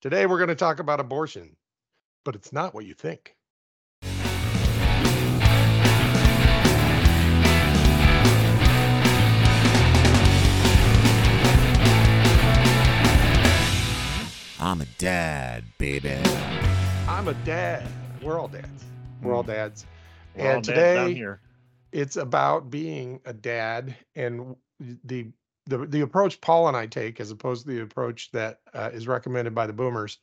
Today we're going to talk about abortion, but it's not what you think. I'm a dad, baby. I'm a dad. We're all dads. We're all Mm. dads. We're all and dads today here. it's about being a dad and the the the approach Paul and I take as opposed to the approach that uh, is recommended by the boomers.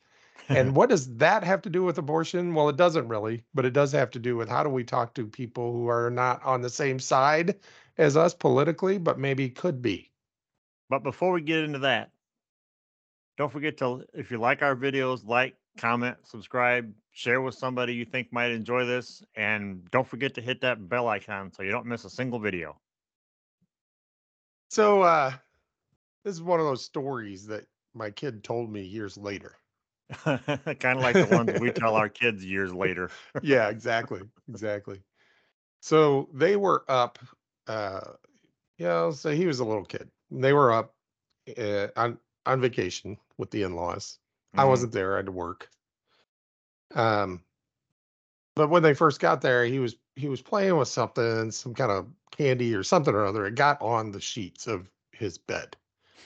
And what does that have to do with abortion? Well, it doesn't really, but it does have to do with how do we talk to people who are not on the same side as us politically, but maybe could be. But before we get into that, don't forget to, if you like our videos, like, comment, subscribe, share with somebody you think might enjoy this, and don't forget to hit that bell icon so you don't miss a single video. So uh this is one of those stories that my kid told me years later. kind of like the ones we tell our kids years later. yeah, exactly. Exactly. So they were up uh yeah, so he was a little kid. They were up uh, on on vacation with the in-laws. I Mhm. wasn't there, I had to work. Um but when they first got there, he was he was playing with something, some kind of candy or something or other. It got on the sheets of his bed.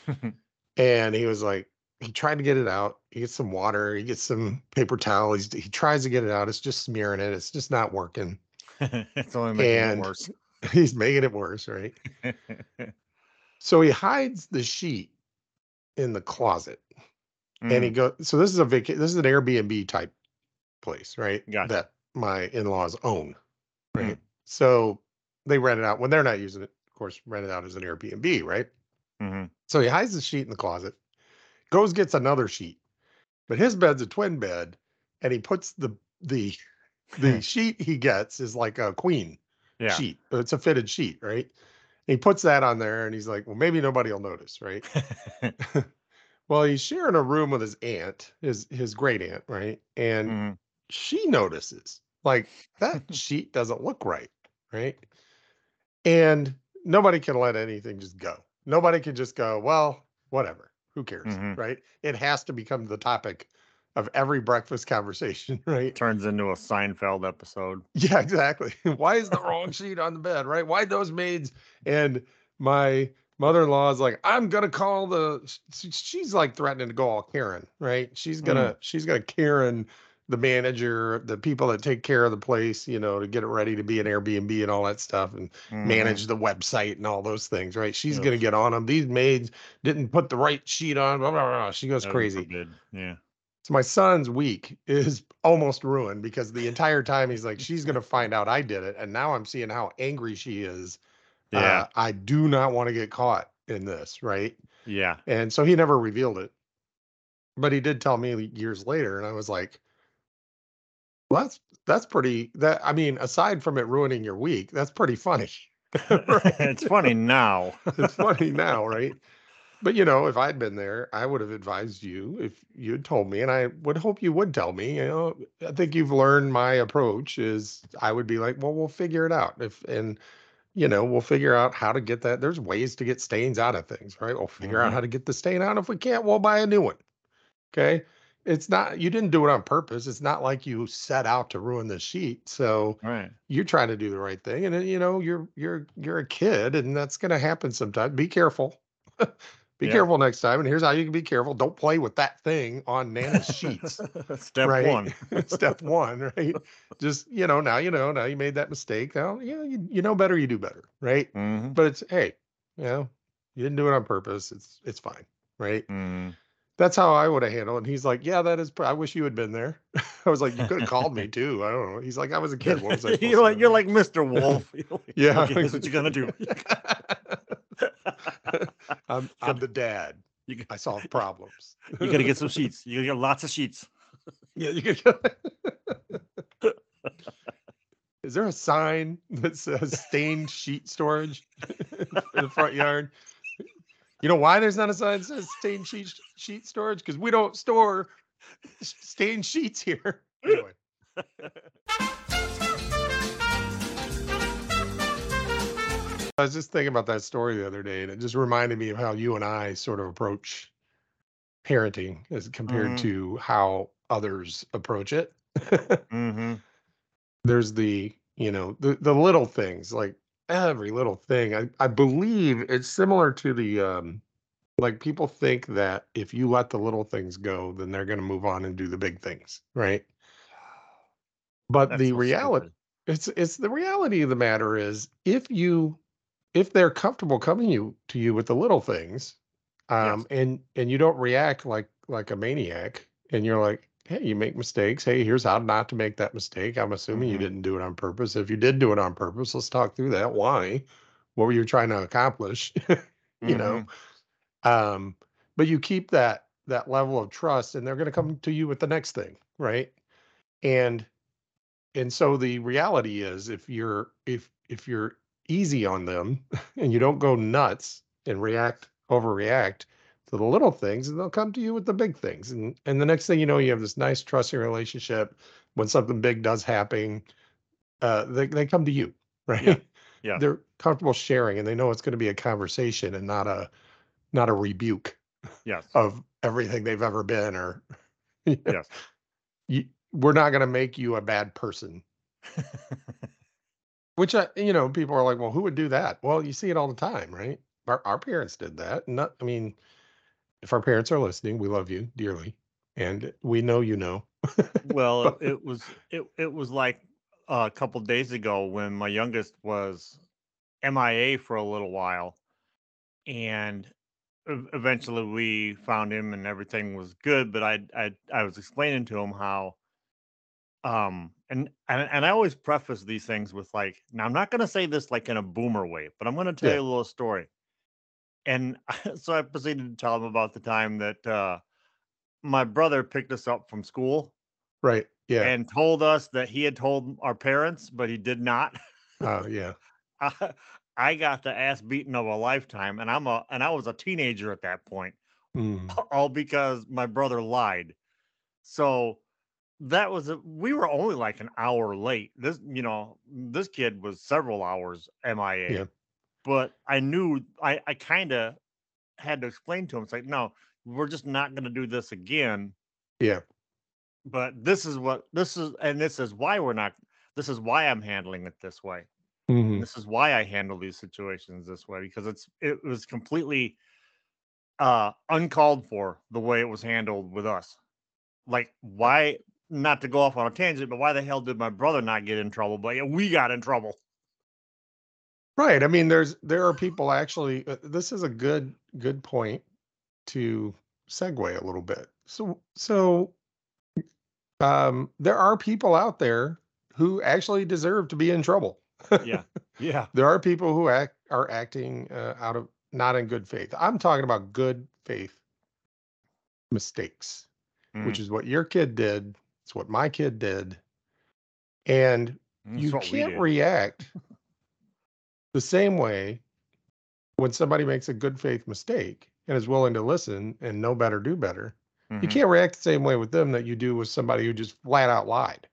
and he was like he tried to get it out he gets some water he gets some paper towel He's, he tries to get it out it's just smearing it it's just not working it's only making And- it worse. he's making it worse right so he hides the sheet in the closet and he Mm, goes so this is a vaca- this is an airbnb type place right Gotcha. that my in-laws own Mm. right so they rent it out when they're not using it of course rent it out as an airbnb right mhm. So he hides the sheet in the closet, goes gets another sheet, but his bed's a twin bed, and he puts the the the sheet he gets is like a queen Yeah. sheet. It's a fitted sheet, right? he puts that on there, and he's like, "Well, maybe nobody will notice, right?" well, he's sharing a room with his aunt, his his great aunt, right? And Mhm. she notices like that sheet doesn't look right, right? And nobody can let anything just go. Nobody can just go, well, whatever. Who cares, Mhm. right? It has to become the topic of every breakfast conversation, right? Turns into a Seinfeld episode. Yeah, exactly. Why is the wrong sheet on the bed, right? Why those maids? And my mother-in-law is like, I'm gonna call the. She's like threatening to go all Karen, right? She's gonna she's gonna Karen the manager, the people that take care of the place, you know, to get it ready to be an Airbnb and all that stuff, and Mhm. manage the website and all those things, right? She's Yes. gonna get on them. These maids didn't put the right sheet on. Blah, blah, blah. She goes Heaven crazy. Yeah. So my son's week is almost ruined because the entire time he's like, she's gonna find out I did it, and now I'm seeing how angry she is. Yeah. Uh, I do not want to get caught in this, right? yeah. And so he never revealed it, but he did tell me years later, and I was like, well, that's that's pretty. That I mean, aside from it ruining your week, that's pretty funny. It's funny now. it's funny now, right? But you know, if I'd been there, I would have advised you if you'd told me, and I would hope you would tell me. You know, I think you've learned my approach is I would be like, well, we'll figure it out. If and you know, we'll figure out how to get that. There's ways to get stains out of things, right? We'll figure out Mhm. how to get the stain out. If we can't, we'll buy a new one. Okay. It's not you didn't do it on purpose. It's not like you set out to ruin the sheet. So Right. you're trying to do the right thing and then, you know you're you're you're a kid and that's going to happen sometimes be careful be Yeah. careful next time and here's how you can be careful don't play with that thing on nana's sheets Step right one. step one right just you know now you know now you made that mistake now yeah you, you know better you do better right hmm but it's hey you know you didn't do it on purpose it's it's fine right hmm that's how i would have handled it and he's like yeah that is pr- i wish you had been there i was like you could have called me too i don't know he's like i was a kid was you're like do?" you're like Mr. Wolf. Like, Yeah, Okay, here's what you're gonna do. I'm, I'm the dad. You I solve problems. you gotta get some sheets. You gotta get lots of sheets. yeah, you get. Is there a sign that says stained sheet storage in the front yard? You know why there's not a sign that says stained sheet sheet storage? Because we don't store stained sheets here. Anyway. I was just thinking about that story the other day, and it just reminded me of how you and I sort of approach parenting as compared Mhm. to how others approach it. Mm-hmm. There's the, you know, the the little things, like every little thing. I I believe it's similar to the um like people think that if you let the little things go, then they're going to move on and do the big things, right? But That's the so reality stupid. it's it's the reality of the matter is if you if they're comfortable coming you to you with the little things, Yes. um, and and you don't react like like a maniac, and you're like, hey, you make mistakes. Hey, here's how not to make that mistake. I'm assuming you Mhm. didn't do it on purpose. If you did do it on purpose, let's talk through that. Why? What were you trying to accomplish? you know, Mhm. um, but you keep that that level of trust, and they're going to come to you with the next thing, right? And and so the reality is if you're if if you're easy on them and you don't go nuts and react overreact to the little things and they'll come to you with the big things and and the next thing you know you have this nice trusting relationship when something big does happen uh they, they come to you right Yeah. they're comfortable sharing and they know it's going to be a conversation and not a not a rebuke Yes. of everything they've ever been or you know, Yes. you, we're not going to make you a bad person Which I, you know, people are like, well, who would do that? Well, you see it all the time, right? Our our parents did that. Not, I mean, if our parents are listening, we love you dearly, and we know you know. Well, it, was it it was like a couple days ago when my youngest was MIA for a little while, and eventually we found him and everything was good. But I I I was explaining to him how um and and, and I always preface these things with like now I'm not gonna say this like in a boomer way, but I'm gonna tell yeah, you a little story. And so I proceeded to tell him about the time that uh my brother picked us up from school right, yeah, and told us that he had told our parents, but he did not. uh, yeah, I, I got the ass beaten of a lifetime, and I'm a and I was a teenager at that point, mm, all because my brother lied. So that was a, we were only like an hour late. This you know this kid was several hours MIA, yeah, but I knew I I kind of had to explain to him. It's like no, we're just not going to do this again. yeah, But this is what this is, and this is why we're not. This is why I'm handling it this way. hmm this is why I handle these situations this way because it's it was completely uh uncalled for the way it was handled with us. Like why not to go off on a tangent, but why the hell did my brother not get in trouble? But yeah, we got in trouble. Right. I mean, there's there are people actually. Uh, this is a good good point to segue a little bit. So so um, there are people out there who actually deserve to be in trouble. Yeah. Yeah. There are people who act are acting uh, out of not in good faith. I'm talking about good faith mistakes, which Mhm. is what your kid did. It's what my kid did, and That's you what we can't did. react the same way when somebody makes a good faith mistake and is willing to listen and know better, do better. You Mhm, can't react the same way with them that you do with somebody who just flat out lied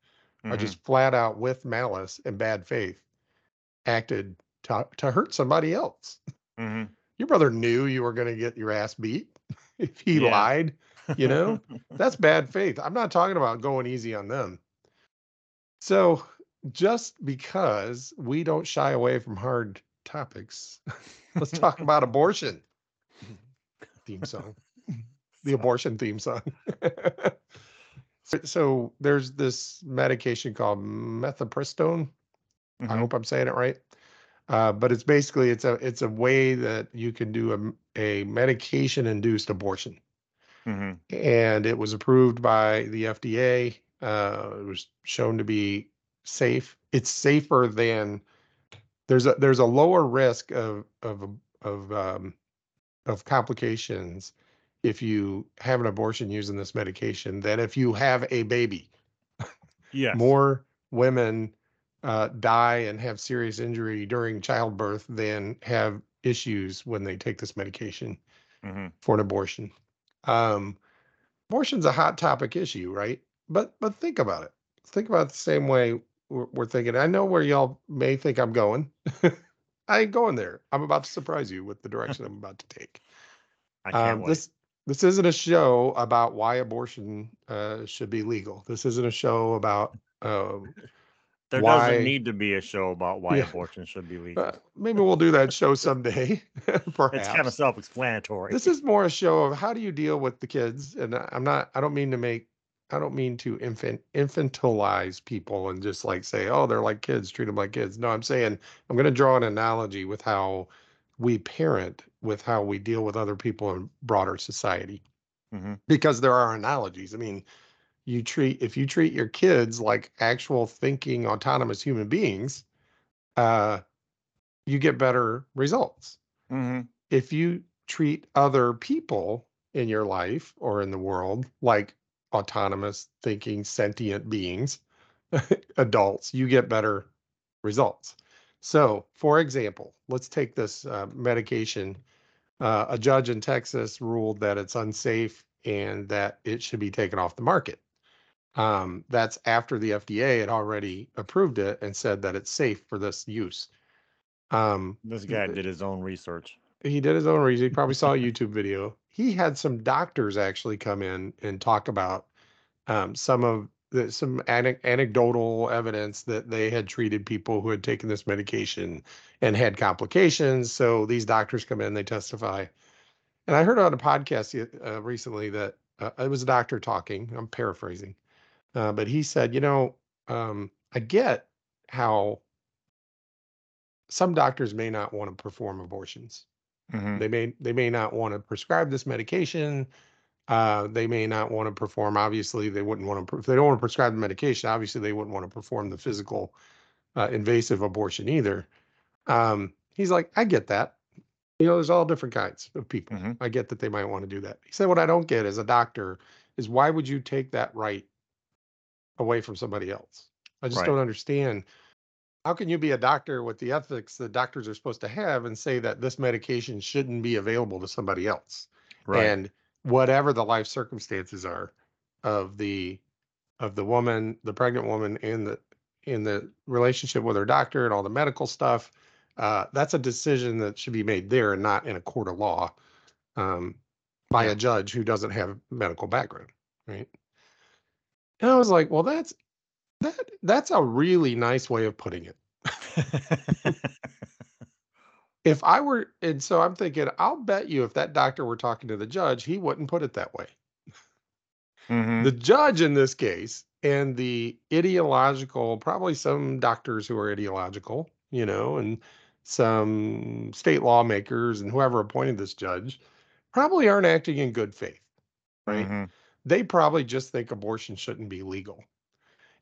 or mhm. just flat out with malice and bad faith acted to, to hurt somebody else. Mhm. Your brother knew you were going to get your ass beat if he Yeah. lied, you know? That's bad faith. I'm not talking about going easy on them. So, just because we don't shy away from hard topics, let's talk about abortion. Theme song, the abortion theme song. so, so there's this medication called methopristone. I Mhm, hope I'm saying it right. Uh, but it's basically it's a it's a way that you can do a, a medication induced abortion, mhm. and it was approved by the FDA. Uh, it was shown to be safe. It's safer than there's a there's a lower risk of of of um, of complications if you have an abortion using this medication than if you have a baby Yes. more women uh, die and have serious injury during childbirth than have issues when they take this medication Mhm. for an abortion. Um, abortion's a hot topic issue, right? But but think about it. Think about it the same way we're, we're thinking. I know where y'all may think I'm going. I ain't going there. I'm about to surprise you with the direction I'm about to take. I can't Um, wait. this this isn't a show about why abortion uh, should be legal. This isn't a show about um, There Why- doesn't need to be a show about why Yeah. abortion should be legal. uh, maybe we'll do that show someday. perhaps it's kind of self-explanatory. this is more a show of how do you deal with the kids and i'm not i don't mean to make i don't mean to infant infantilize people and just like say oh they're like kids treat them like kids. No i'm saying i'm going to draw an analogy with how we parent with how we deal with other people in broader society hmm because there are analogies. I mean you treat if you treat your kids like actual thinking autonomous human beings uh you get better results. Hmm if you treat other people in your life or in the world like autonomous thinking sentient beings adults you get better results so for example let's take this uh, medication uh, a judge in texas ruled that it's unsafe and that it should be taken off the market um, that's after the fda had already approved it and said that it's safe for this use um, This guy did his own research. he did his own research. He probably saw a YouTube video. He had some doctors actually come in and talk about um, some of the, some ane- anecdotal evidence that they had treated people who had taken this medication and had complications. So these doctors come in, they testify. And I heard on a podcast uh, recently that uh, it was a doctor talking. I'm paraphrasing, uh, but he said, you know, um, I get how some doctors may not want to perform abortions hmm they may they may not want to prescribe this medication uh, they may not want to perform obviously they wouldn't want to if they don't want to prescribe the medication obviously they wouldn't want to perform the physical uh, invasive abortion either. Um, he's like i get that. You know there's all different kinds of people. Mhm. i get that they might want to do that. He said what i don't get as a doctor is why would you take that right away from somebody else? I just Right. don't understand how can you be a doctor with the ethics that doctors are supposed to have and say that this medication shouldn't be available to somebody else? Right. and whatever the life circumstances are of the of the woman the pregnant woman in the in the relationship with her doctor and all the medical stuff uh, that's a decision that should be made there and not in a court of law um, by a judge who doesn't have medical background right? And i was like well that's that that's a really nice way of putting it if I were, and so I'm thinking, I'll bet you if that doctor were talking to the judge, he wouldn't put it that way. Mhm. The judge in this case and the ideological, probably some doctors who are ideological, you know, and some state lawmakers and whoever appointed this judge probably aren't acting in good faith, right? Mhm. they probably just think abortion shouldn't be legal.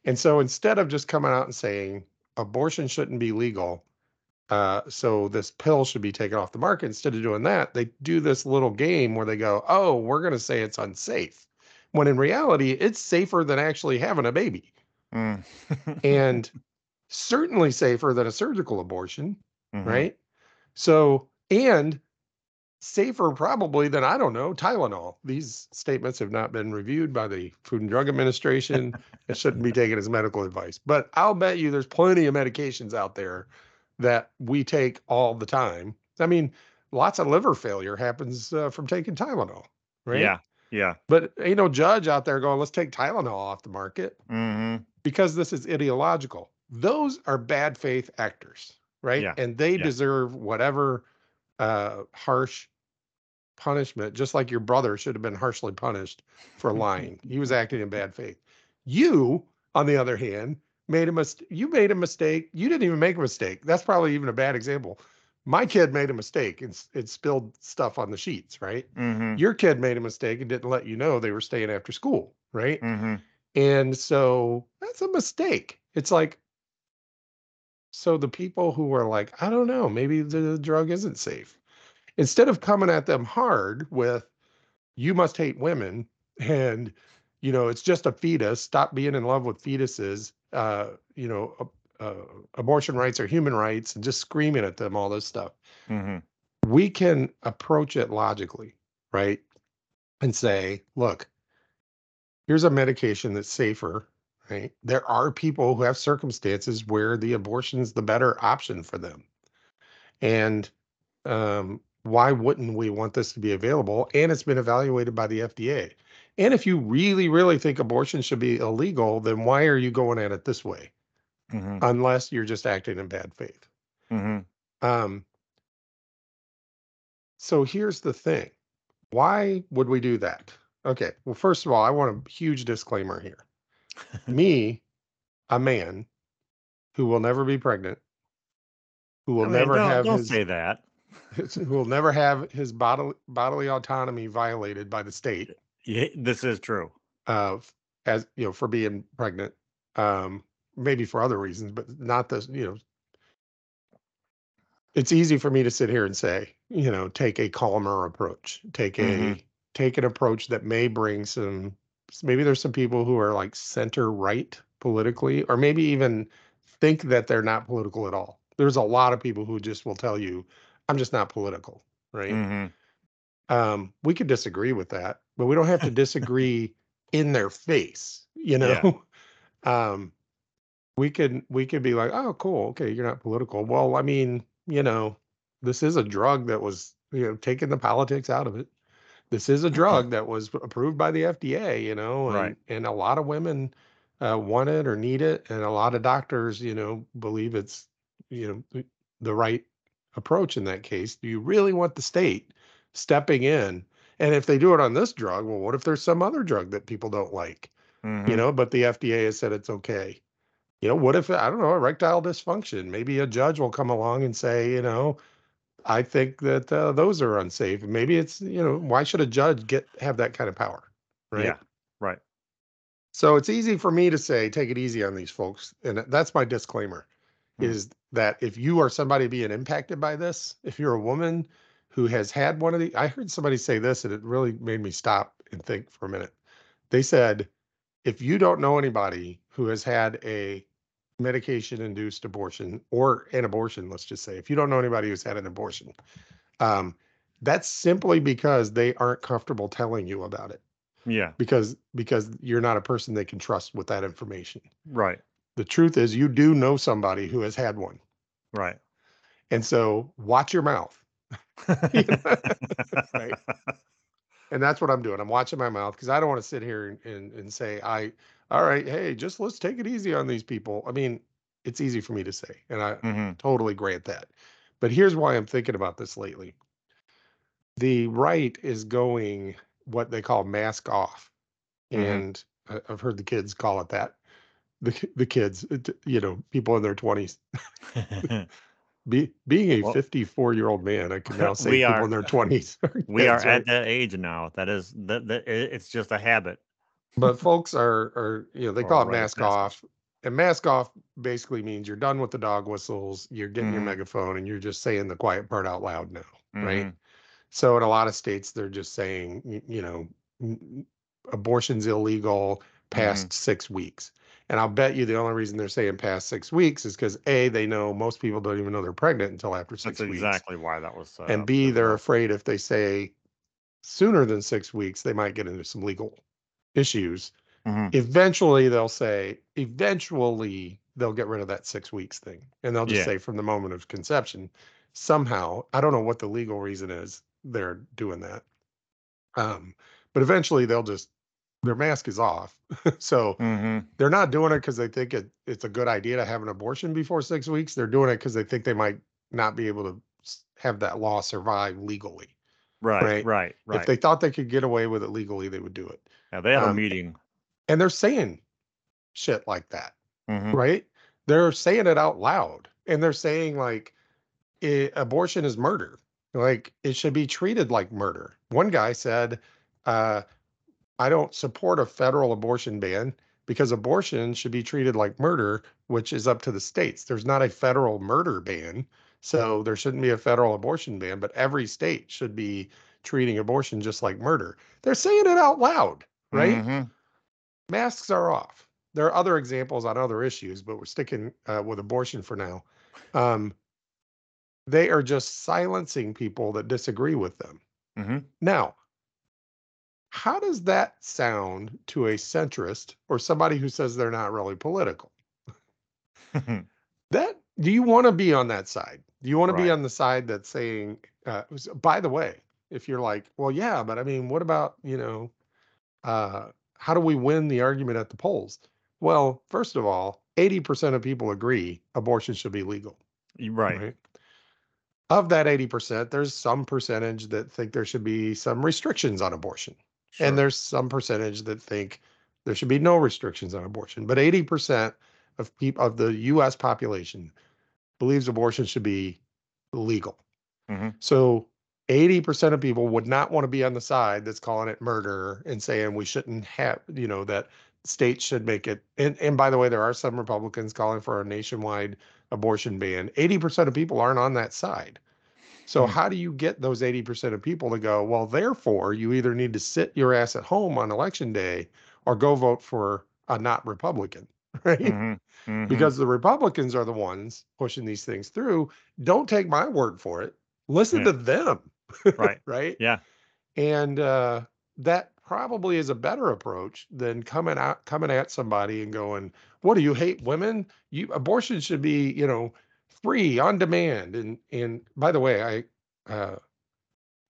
And so instead of just coming out and saying abortion shouldn't be legal, uh, so this pill should be taken off the market, instead of doing that, they do this little game where they go, oh, we're going to say it's unsafe. When in reality, it's safer than actually having a baby Mm. and certainly safer than a surgical abortion Mhm. right? So, and safer probably than I don't know Tylenol. These statements have not been reviewed by the Food and Drug Administration. it shouldn't be taken as medical advice. But I'll bet you there's plenty of medications out there that we take all the time. I mean, lots of liver failure happens uh, from taking Tylenol, right? Yeah. Yeah. But ain't no judge out there going, let's take Tylenol off the market hmm because this is ideological. Those are bad faith actors, right? Yeah, And they yeah. deserve whatever uh, harsh punishment, just like your brother should have been harshly punished for lying. he was acting in bad faith. You, on the other hand, made a mistake. You made a mistake. You didn't even make a mistake. That's probably even a bad example. My kid made a mistake and it spilled stuff on the sheets, right? hmm Your kid made a mistake and didn't let you know they were staying after school, right? hmm And so that's a mistake. It's like, so the people who are like, I don't know, maybe the drug isn't safe. Instead of coming at them hard with, you must hate women and, you know, it's just a fetus, stop being in love with fetuses, uh, you know, uh, abortion rights are human rights, and just screaming at them, all this stuff hmm we can approach it logically, right? And say, look, here's a medication that's safer, right? There are people who have circumstances where the abortion is the better option for them. And um, why wouldn't we want this to be available? And it's been evaluated by the FDA. And if you really, really think abortion should be illegal, then why are you going at it this way? Mhm, Unless you're just acting in bad faith. mhm. Um, so here's the thing. Why would we do that? Okay. Well, first of all, I want a huge disclaimer here. Me, a man who will never be pregnant, who will I mean, never don't, have don't his, say that. who will never have his bodily bodily autonomy violated by the state Yeah, this is true. uh as you know for being pregnant um maybe for other reasons but not this you know it's easy for me to sit here and say you know take a calmer approach take a Mhm. take an approach that may bring some maybe there's some people who are like center right politically or maybe even think that they're not political at all there's a lot of people who just will tell you i'm just not political right Mhm. um, we could disagree with that, but we don't have to disagree in their face, you Yeah. know? Um, we could we could be like, oh, cool, okay, you're not political. Well, I mean, you know, this is a drug that was, you know, taking the politics out of it. This is a drug that was approved by the FDA, you know, and Right. and a lot of women uh, want it or need it, and a lot of doctors, you know, believe it's, you know, the- right approach in that case. Do you really want the state stepping in? And if they do it on this drug, well, what if there's some other drug that people don't like? You Mhm. know, but the FDA has said it's okay. You know, what if I don't know, erectile dysfunction? Maybe a judge will come along and say, you know, I think that uh, those are unsafe. Maybe it's, you know, why should a judge get have that kind of power? Right. Yeah. Right. So it's easy for me to say, take it easy on these folks. And that's my disclaimer Hmm. is that if you are somebody being impacted by this, if you're a woman who has had one of the, I heard somebody say this and it really made me stop and think for a minute. They said, if you don't know anybody who has had a medication induced abortion or an abortion, let's just say, if you don't know anybody who's had an abortion, um, that's simply because they aren't comfortable telling you about it Yeah. because because you're not a person they can trust with that information. Right. The truth is you do know somebody who has had one. Right. And so watch your mouth. Right. And that's what I'm doing. I'm watching my mouth because I don't want to sit here and, and, and say, I, all right, hey, just let's take it easy on these people. I mean, it's easy for me to say, and I Mhm. totally grant that. But here's why I'm thinking about this lately. The right is going what they call mask off. Mhm. And I've heard the kids call it that. The, the kids, you know, people in their 20s. Be, being a Well- 54 year old man, I can now say people are- in their 20s. we are right? at that age now. That is that, that it's just a habit. But folks are are you know they call it right, mask mask off and mask off basically means you're done with the dog whistles you're getting your Mhm. megaphone and you're just saying the quiet part out loud now right Mhm. so in a lot of states they're just saying you know abortion's illegal past six weeks and i'll bet you the only reason they're saying past six weeks is because a they know most people don't even know they're pregnant until after six That's weeks exactly why that was. set and b they're afraid if they say sooner than six weeks they might get into some legal issues Mhm. eventually they'll say eventually they'll get rid of that six weeks thing and they'll just Yeah. say from the moment of conception somehow i don't know what the legal reason is they're doing that um but eventually they'll just their mask is off so Mhm. they're not doing it because they think it, it's a good idea to have an abortion before six weeks they're doing it because they think they might not be able to have that law survive legally Right. Right. Right. Right. if they thought they could get away with it legally they would do it yeah, they have a um, meeting. and they're saying shit like that Mhm. right? They're saying it out loud and they're saying like abortion is murder. Like it should be treated like murder. One guy said, uh, I don't support a federal abortion ban because abortion should be treated like murder, which is up to the states. There's not a federal murder ban. So there shouldn't be a federal abortion ban, but every state should be treating abortion just like murder. They're saying it out loud, right? Mhm. masks are off. There are other examples on other issues, but we're sticking uh, with abortion for now. Um, they are just silencing people that disagree with them. Mhm. Now, how does that sound to a centrist or somebody who says they're not really political? That do you want to be on that side? Do you want to be on the side that's saying uh, by the way, if you're like, well, yeah, but I mean, what about, you know, uh, how do we win the argument at the polls? Well, first of all, 80% of people agree abortion should be legal. Right. Right. Of that 80%, there's some percentage that think there should be some restrictions on abortion. Sure. And there's some percentage that think there should be no restrictions on abortion. But 80% of people of the US population believes abortion should be legal. Mhm. So 80% of people would not want to be on the side that's calling it murder and saying we shouldn't have, you know, that states should make it. And, and by the way, there are some Republicans calling for a nationwide abortion ban. 80% of people aren't on that side. So Hmm. how do you get those 80% of people to go, well, therefore, you either need to sit your ass at home on election day or go vote for a not Republican, right? Mhm, mhm. because the Republicans are the ones pushing these things through. Don't take my word for it. Listen Yeah. to them. Right. right. Yeah. And uh, that probably is a better approach than coming out coming at somebody and going, "What do you hate women? You abortion should be, you know, free on demand." And and by the way, I uh,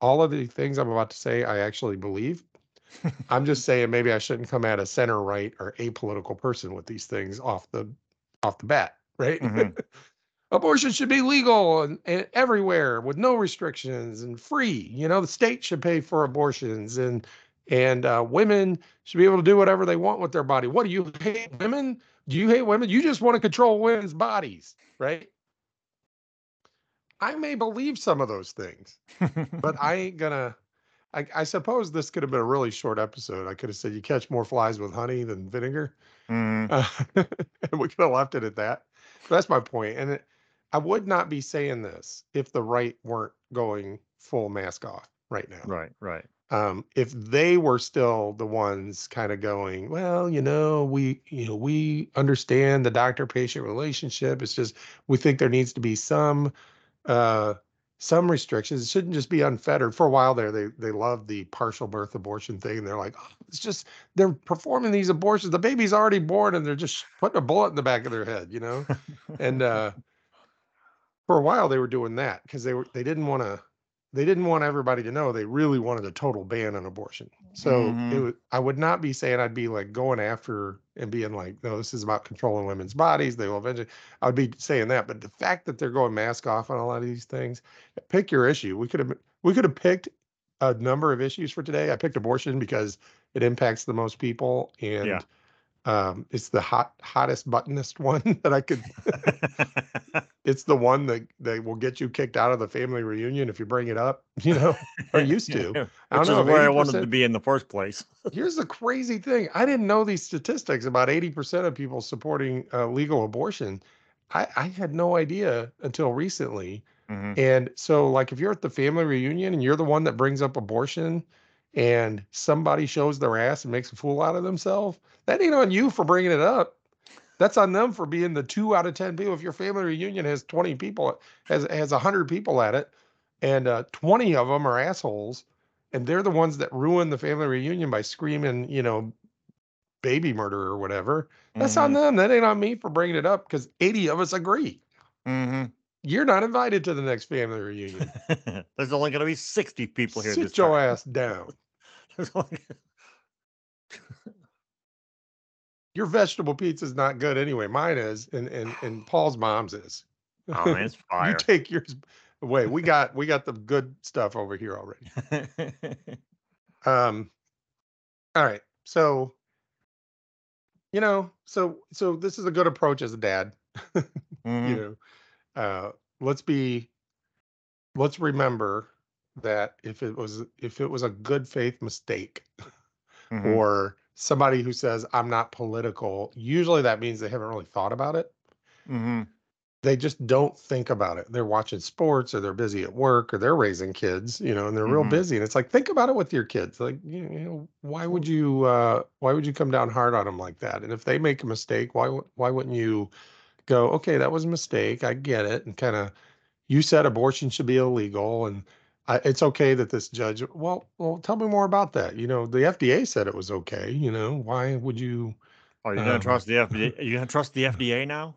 all of the things I'm about to say, I actually believe. I'm just saying maybe I shouldn't come at a center right or apolitical person with these things off the off the bat, right? Mhm. Abortion should be legal and, and everywhere with no restrictions and free. You know, the state should pay for abortions and and uh, women should be able to do whatever they want with their body. What do you hate women? Do you hate women? You just want to control women's bodies, right? I may believe some of those things, but I ain't gonna. I, I suppose this could have been a really short episode. I could have said you catch more flies with honey than vinegar, Mhm. uh, and we could have left it at that. But that's my point. And it, I would not be saying this if the right weren't going full mask off right now. Right. Right. Um, if they were still the ones kind of going, well, you know, we, you know, we understand the doctor-patient relationship. It's just we think there needs to be some uh some restrictions. It shouldn't just be unfettered. For a while there, they they love the partial birth abortion thing, they're like, oh, it's just they're performing these abortions. The baby's already born, and they're just putting a bullet in the back of their head, you know. and uh, for a while, they were doing that because they were they didn't want to they didn't want everybody to know they really wanted a total ban on abortion. So it Mhm. would, I would not be saying I'd be like going after and being like, no, this is about controlling women's bodies. They will eventually. I would be saying that, but the fact that they're going mask off on a lot of these things, pick your issue. We could have we could have picked a number of issues for today. I picked abortion because it impacts the most people and Yeah. Um, it's the hot hottest buttonest one that I could. it's the one that that will get you kicked out of the family reunion if you bring it up. You know, or used to. I don't know. is where I wanted to be in the first place. Here's the crazy thing. I didn't know these statistics about 80% of people supporting uh, legal abortion. I, I had no idea until recently. Mhm. And so, like, if you're at the family reunion and you're the one that brings up abortion and somebody shows their ass and makes a fool out of themselves, that ain't on you for bringing it up. That's on them for being the two out of 10 people. If your family reunion has 20 people, has, has 100 people at it, and uh, 20 of them are assholes, and they're the ones that ruin the family reunion by screaming, you know, baby murder or whatever. That's on Mhm. them. That ain't on me for bringing it up because 80 of us agree. Mhm. You're not invited to the next family reunion. There's only going to be 60 people here Sit your time. ass down. There's only- Your vegetable pizza's not good anyway. Mine is, and and and Paul's mom's is. Oh man, it's fire. you take yours away. We got we got the good stuff over here already. Um, all right. So, you know, so so this is a good approach as a dad. Mhm. You know, uh, let's be, let's remember that if it was if it was a good faith mistake, Mhm. or somebody who says I'm not political, usually that means they haven't really thought about it. Mhm. They just don't think about it. They're watching sports or they're busy at work or they're raising kids, you know, and they're real Mhm. busy. And it's like, think about it with your kids. Like, you you know, why would you uh why would you come down hard on them like that? And if they make a mistake, why why wouldn't you go, okay, that was a mistake. I get it. And kind of you said abortion should be illegal and I, it's okay that this judge well well tell me more about that you know the fda said it was okay you know why would you Oh, you're gonna Um, trust the FDA? You gonna trust the FDA now?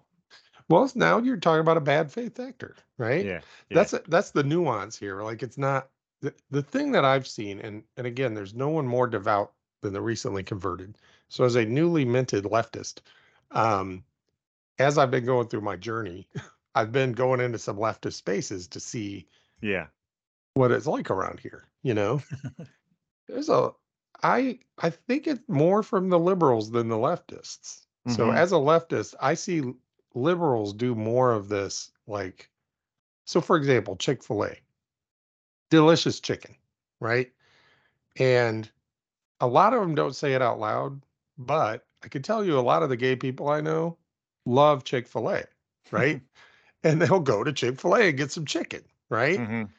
Well, now you're talking about a bad faith actor, right? Yeah. yeah. That's that's the nuance here. Like it's not the, the thing that I've seen, and and again, there's no one more devout than the recently converted. So as a newly minted leftist, um, as I've been going through my journey, I've been going into some leftist spaces to see yeah. What it's like around here. You know, there's a I I think it's more from the liberals than the leftists. So Mhm. as a leftist, I see liberals do more of this like so for example, Chick-fil-A. Delicious chicken, right? And a lot of them don't say it out loud, but I can tell you a lot of the gay people I know love Chick-fil-A, right? and they'll go to Chick-fil-A and get some chicken, right? Mhm.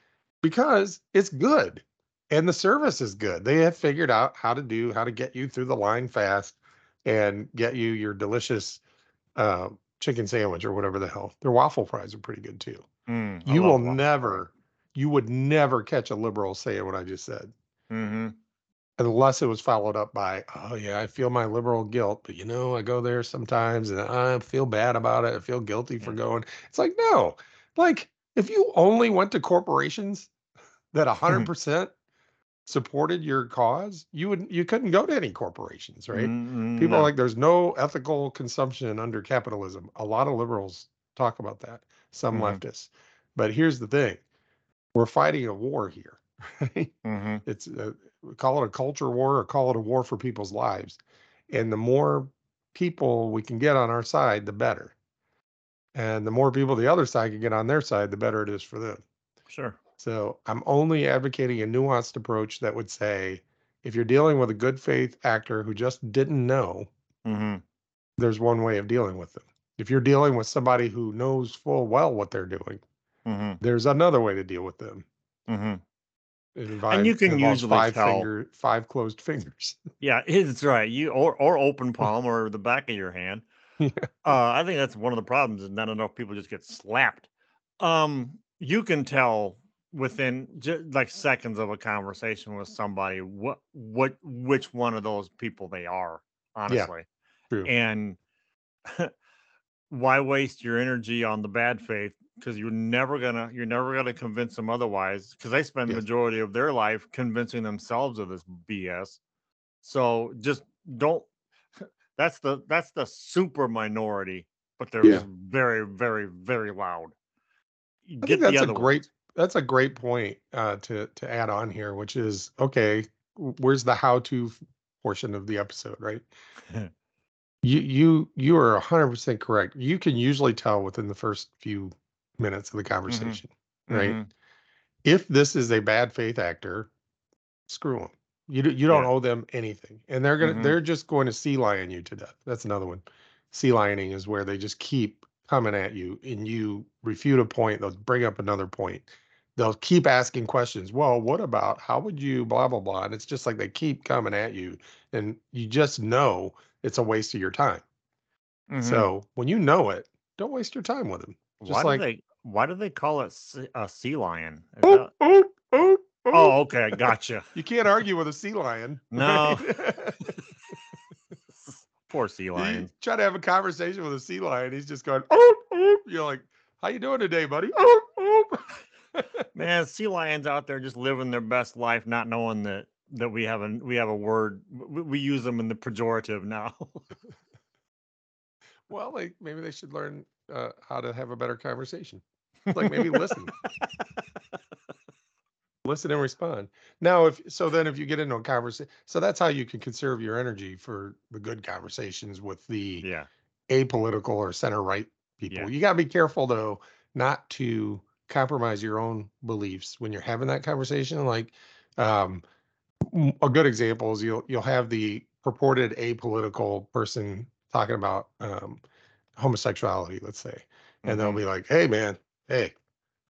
Because it's good and the service is good. They have figured out how to do how to get you through the line fast and get you your delicious uh, chicken sandwich or whatever the hell. Their waffle fries are pretty good too. Mm, You will waffle never, you would never catch a liberal saying what I just said Mhm. unless it was followed up by, oh yeah, I feel my liberal guilt, but you know, I go there sometimes and I feel bad about it. I feel guilty for going. It's like, no, like if you only went to corporations that a hundred percent supported your cause, you wouldn't. you couldn't go to any corporations, right? Mm, People are like, there's no ethical consumption under capitalism. A lot of liberals talk about that, some Mhm. leftists. But here's the thing we're fighting a war here. Right? Mhm. It's a, call it a culture war or call it a war for people's lives. And the more people we can get on our side, the better. And the more people the other side can get on their side, the better it is for them. Sure. So I'm only advocating a nuanced approach that would say if you're dealing with a good faith actor who just didn't know, Mhm. there's one way of dealing with them. If you're dealing with somebody who knows full well what they're doing, Mhm. there's another way to deal with them. Mhm. It involves, you can usually five tell- finger, five closed fingers. Yeah, it's right. You or or open palm or the back of your hand. Yeah. Uh, I think that's one of the problems is not enough people just get slapped. Um, you can tell within just like seconds of a conversation with somebody what what which one of those people they are. Honestly, True. and why waste your energy on the bad faith because you're never gonna you're never gonna convince them otherwise because they spend the majority of their life convincing themselves of this bs so just don't that's the that's the super minority but they're Yeah. very very very loud You I get think that's a great ones. that's a great point uh, to to add on here, which is okay. Where's the how to portion of the episode, right? you you you are hundred percent correct. You can usually tell within the first few minutes of the conversation, right? Mhm. If this is a bad faith actor, screw them. You do, you don't Yeah. owe them anything, and they're gonna Mhm. they're just going to sea lion you to death. That's another one. Sea lioning is where they just keep coming at you, and you refute a point. They'll bring up another point. They'll keep asking questions. Well, what about how would you blah blah blah? And it's just like they keep coming at you, and you just know it's a waste of your time. Mhm. So when you know it, don't waste your time with them. Just why like do they why do they call it a sea lion Is oh, that- oh. okay gotcha You can't argue with a sea lion. No. right? poor sea you lions try to have a conversation with a sea lion, he's just going, oh, oh. You're like, how you doing today, buddy? Oh, oh. Man, sea lions out there just living their best life, not knowing that that we have a we have a word we, we use them in the pejorative now. well, like maybe they should learn uh, how to have a better conversation. Like maybe listen, listen and respond. Now, if so, then if you get into a conversation, so that's how you can conserve your energy for the good conversations with the yeah, apolitical or center right people. Yeah. You got to be careful though not to compromise your own beliefs when you're having that conversation. Like um, a good example is you'll you'll have the purported apolitical person talking about um, homosexuality, let's say, and they'll Mhm. be like, "Hey, man, hey."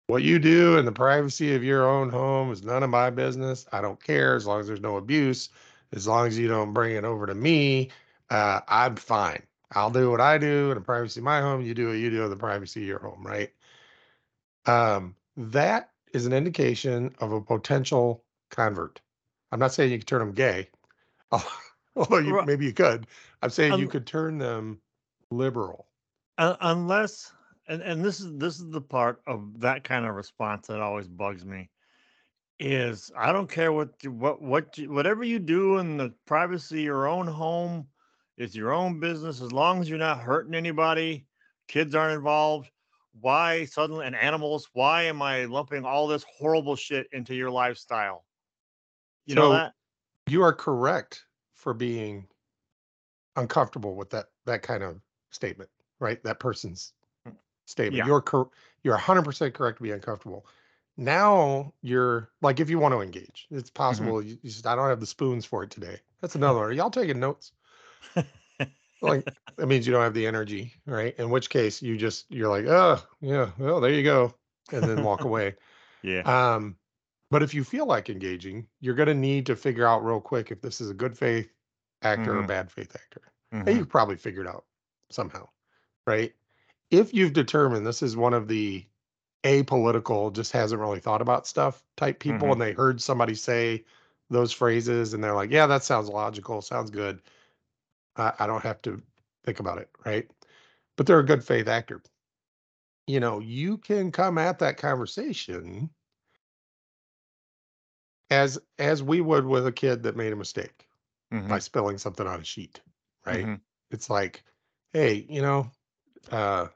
What you do in the privacy of your own home is none of my business. I don't care as long as there's no abuse. As long as you don't bring it over to me, uh, I'm fine. I'll do what I do in the privacy of my home. You do what you do in the privacy of your home, right? Um, that is an indication of a potential convert. I'm not saying you can turn them gay, although you, maybe you could. I'm saying you Um, could turn them liberal. Un- unless and and this is this is the part of that kind of response that always bugs me is I don't care what you- what what you, whatever you do in the privacy of your own home, it's your own business as long as you're not hurting anybody, kids aren't involved. Why suddenly and animals? Why am I lumping all this horrible shit into your lifestyle? You know that? You are correct for being uncomfortable with that that kind of statement, right? That person's statement. Yeah. You're cor- you're 100% correct to be uncomfortable. Now you're like if you want to engage, it's possible you, you just I don't have the spoons for it today. That's another one. Are y'all taking notes? like that means you don't have the energy, right? In which case you just you're like, oh yeah, well there you go, and then walk away. Yeah. Um, but if you feel like engaging, you're going to need to figure out real quick if this is a good faith actor or Mhm. bad faith actor. And Mhm. you've probably figured out somehow, right? If you've determined this is one of the apolitical, just hasn't really thought about stuff type people, Mhm. and they heard somebody say those phrases and they're like, yeah, that sounds logical, sounds good. I, I don't have to think about it, right? But they're a good faith actor. You know, you can come at that conversation as as we would with a kid that made a mistake Mhm. by spilling something on a sheet, right? Mhm. It's like, hey, you know, uh,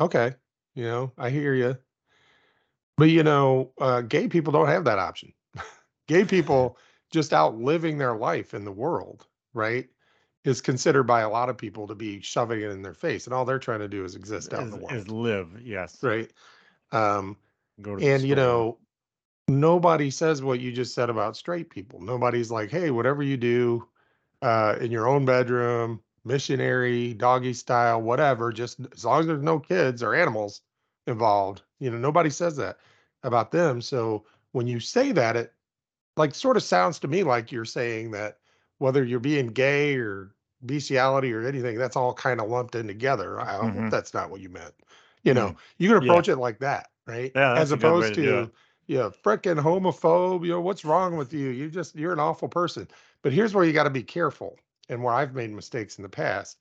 okay, you know, I hear you, but you know, uh, gay people don't have that option. gay people just out living their life in the world, right? Is considered by a lot of people to be shoving it in their face, and all they're trying to do is exist out in Is, the world, is live, yes. right? Um, Go to and you know, nobody says what you just said about straight people. Nobody's like, hey, whatever you do uh, in your own bedroom, missionary, doggy style, whatever, just as long as there's no kids or animals involved, you know, nobody says that about them. So when you say that, it like sort of sounds to me like you're saying that whether you're being gay or bestiality or anything, that's all kind of lumped in together. I hope Mhm. that's not what you meant. You know, Mm. you can Yeah. approach it like that, right? Yeah, As a good way opposed to to, yeah, frickin' homophobe, you know, what's wrong with you? You just, you're an awful person. But here's where you got to be careful and where I've made mistakes in the past.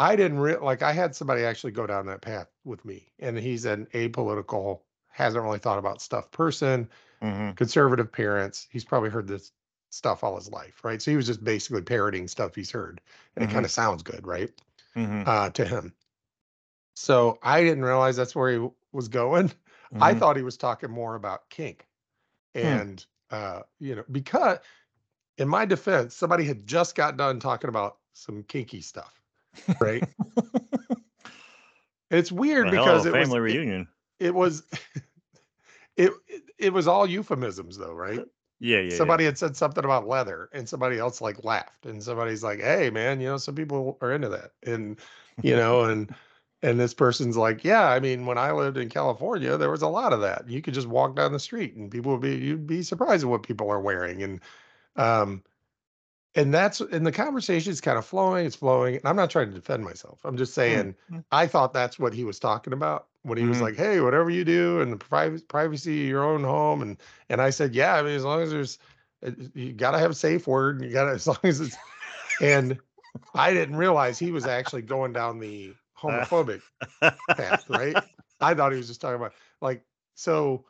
I didn't re- like, I had somebody actually go down that path with me, and he's an apolitical, hasn't really thought about stuff person, Mhm. conservative parents. He's probably heard this stuff all his life, right? So he was just basically parroting stuff he's heard, and Mhm. it kind of sounds good, right? Mhm. Uh, to him. So I didn't realize that's where he was going. I Mhm. thought he was talking more about kink. And uh, you know, because in my defense, somebody had just got done talking about some kinky stuff, right? it's weird A because hell it a was family it, reunion. it was it, it it was all euphemisms though, right? Yeah, yeah. somebody had said something about leather and somebody else like laughed and somebody's like hey man you know some people are into that and you know and and this person's like yeah i mean when i lived in california there was a lot of that you could just walk down the street and people would be you'd be surprised at what people are wearing and um and that's and the conversation is kind of flowing it's flowing and i'm not trying to defend myself i'm just saying Mm. i thought that's what he was talking about when he was Mhm. like hey whatever you do and the privacy privacy of your own home and and i said yeah i mean as long as there's uh, you gotta have a safe word and you gotta as long as it's and i didn't realize he was actually going down the homophobic path right i thought he was just talking about like so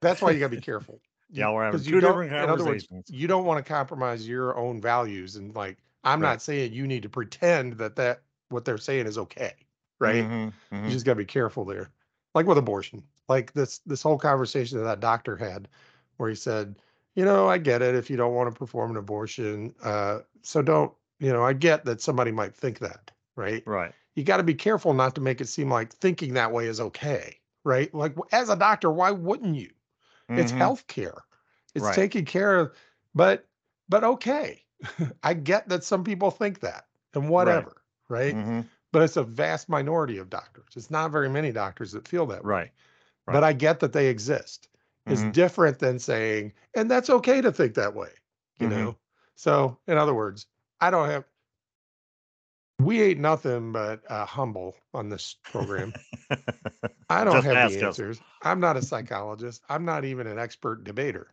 that's why you gotta be careful Yeah, we're having you two don't- different in other words, you don't want to compromise your own values and like i'm Right. not saying you need to pretend that that what they're saying is okay right Mhm, you mhm. just got to be careful there like with abortion like this this whole conversation that that doctor had where he said you know i get it if you don't want to perform an abortion uh so don't you know i get that somebody might think that right Right. you got to be careful not to make it seem like thinking that way is okay right like as a doctor why wouldn't you it's Mhm. It's Right. taking care of but but okay i get that some people think that and whatever right, Mhm. but it's a vast minority of doctors it's not very many doctors that feel that way Right. but i get that they exist it's Mhm. different than saying and that's okay to think that way you Mhm. know so in other words i don't have we ain't nothing but uh, humble on this program I don't Just have the us. answers. I'm not a psychologist. I'm not even an expert debater.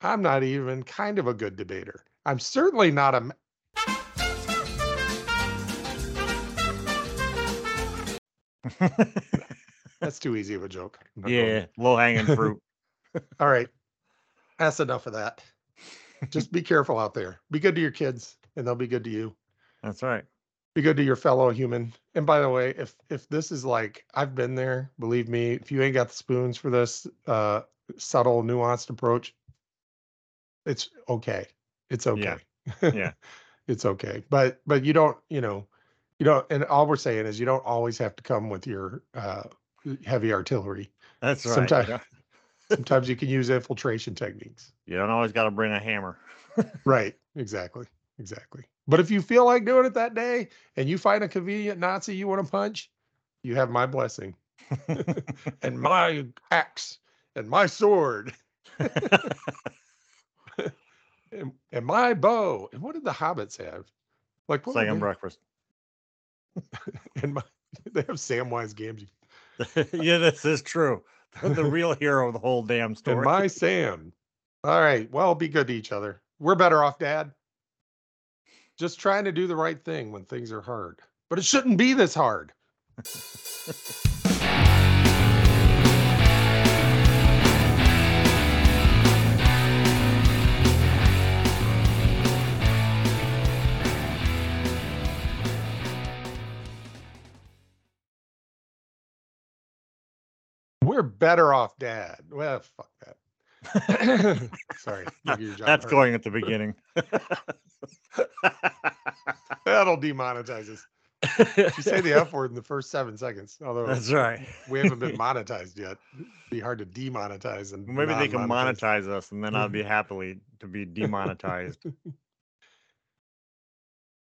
I'm not even kind of a good debater. I'm certainly not a. ma- That's too easy of a joke. Yeah, low hanging fruit. All right. That's enough of that. Just be careful out there. Be good to your kids, and they'll be good to you. That's right. Be good to your fellow human. And by the way, if if this is like I've been there, believe me, if you ain't got the spoons for this uh subtle, nuanced approach, it's okay. It's okay. Yeah. yeah. it's okay. But but you don't, you know, you don't and all we're saying is you don't always have to come with your uh heavy artillery. That's right. Sometimes- Sometimes you can use infiltration techniques. You don't always got to bring a hammer. Right. Exactly. Exactly. But if you feel like doing it that day and you find a convenient Nazi you want to punch, you have my blessing and my axe and my sword and, and my bow. And what did the hobbits have? Like what they- breakfast. and my, they have Samwise Gamgee yeah, this is true. The, the real hero of the whole damn story. and story. my Sam. All right. Well, be good to each other. We're better off, Dad. Just trying to do the right thing when things are hard. But it shouldn't be this hard. We're better off, Dad. Well, fuck that. Sorry. give you your job That's hurt. going at the beginning. That'll demonetize us. You say the F word in the first seven seconds, although That's right. we haven't been monetized yet, it'd be hard to demonetize and Maybe they can monetize us, and then I'll be happily to be demonetized.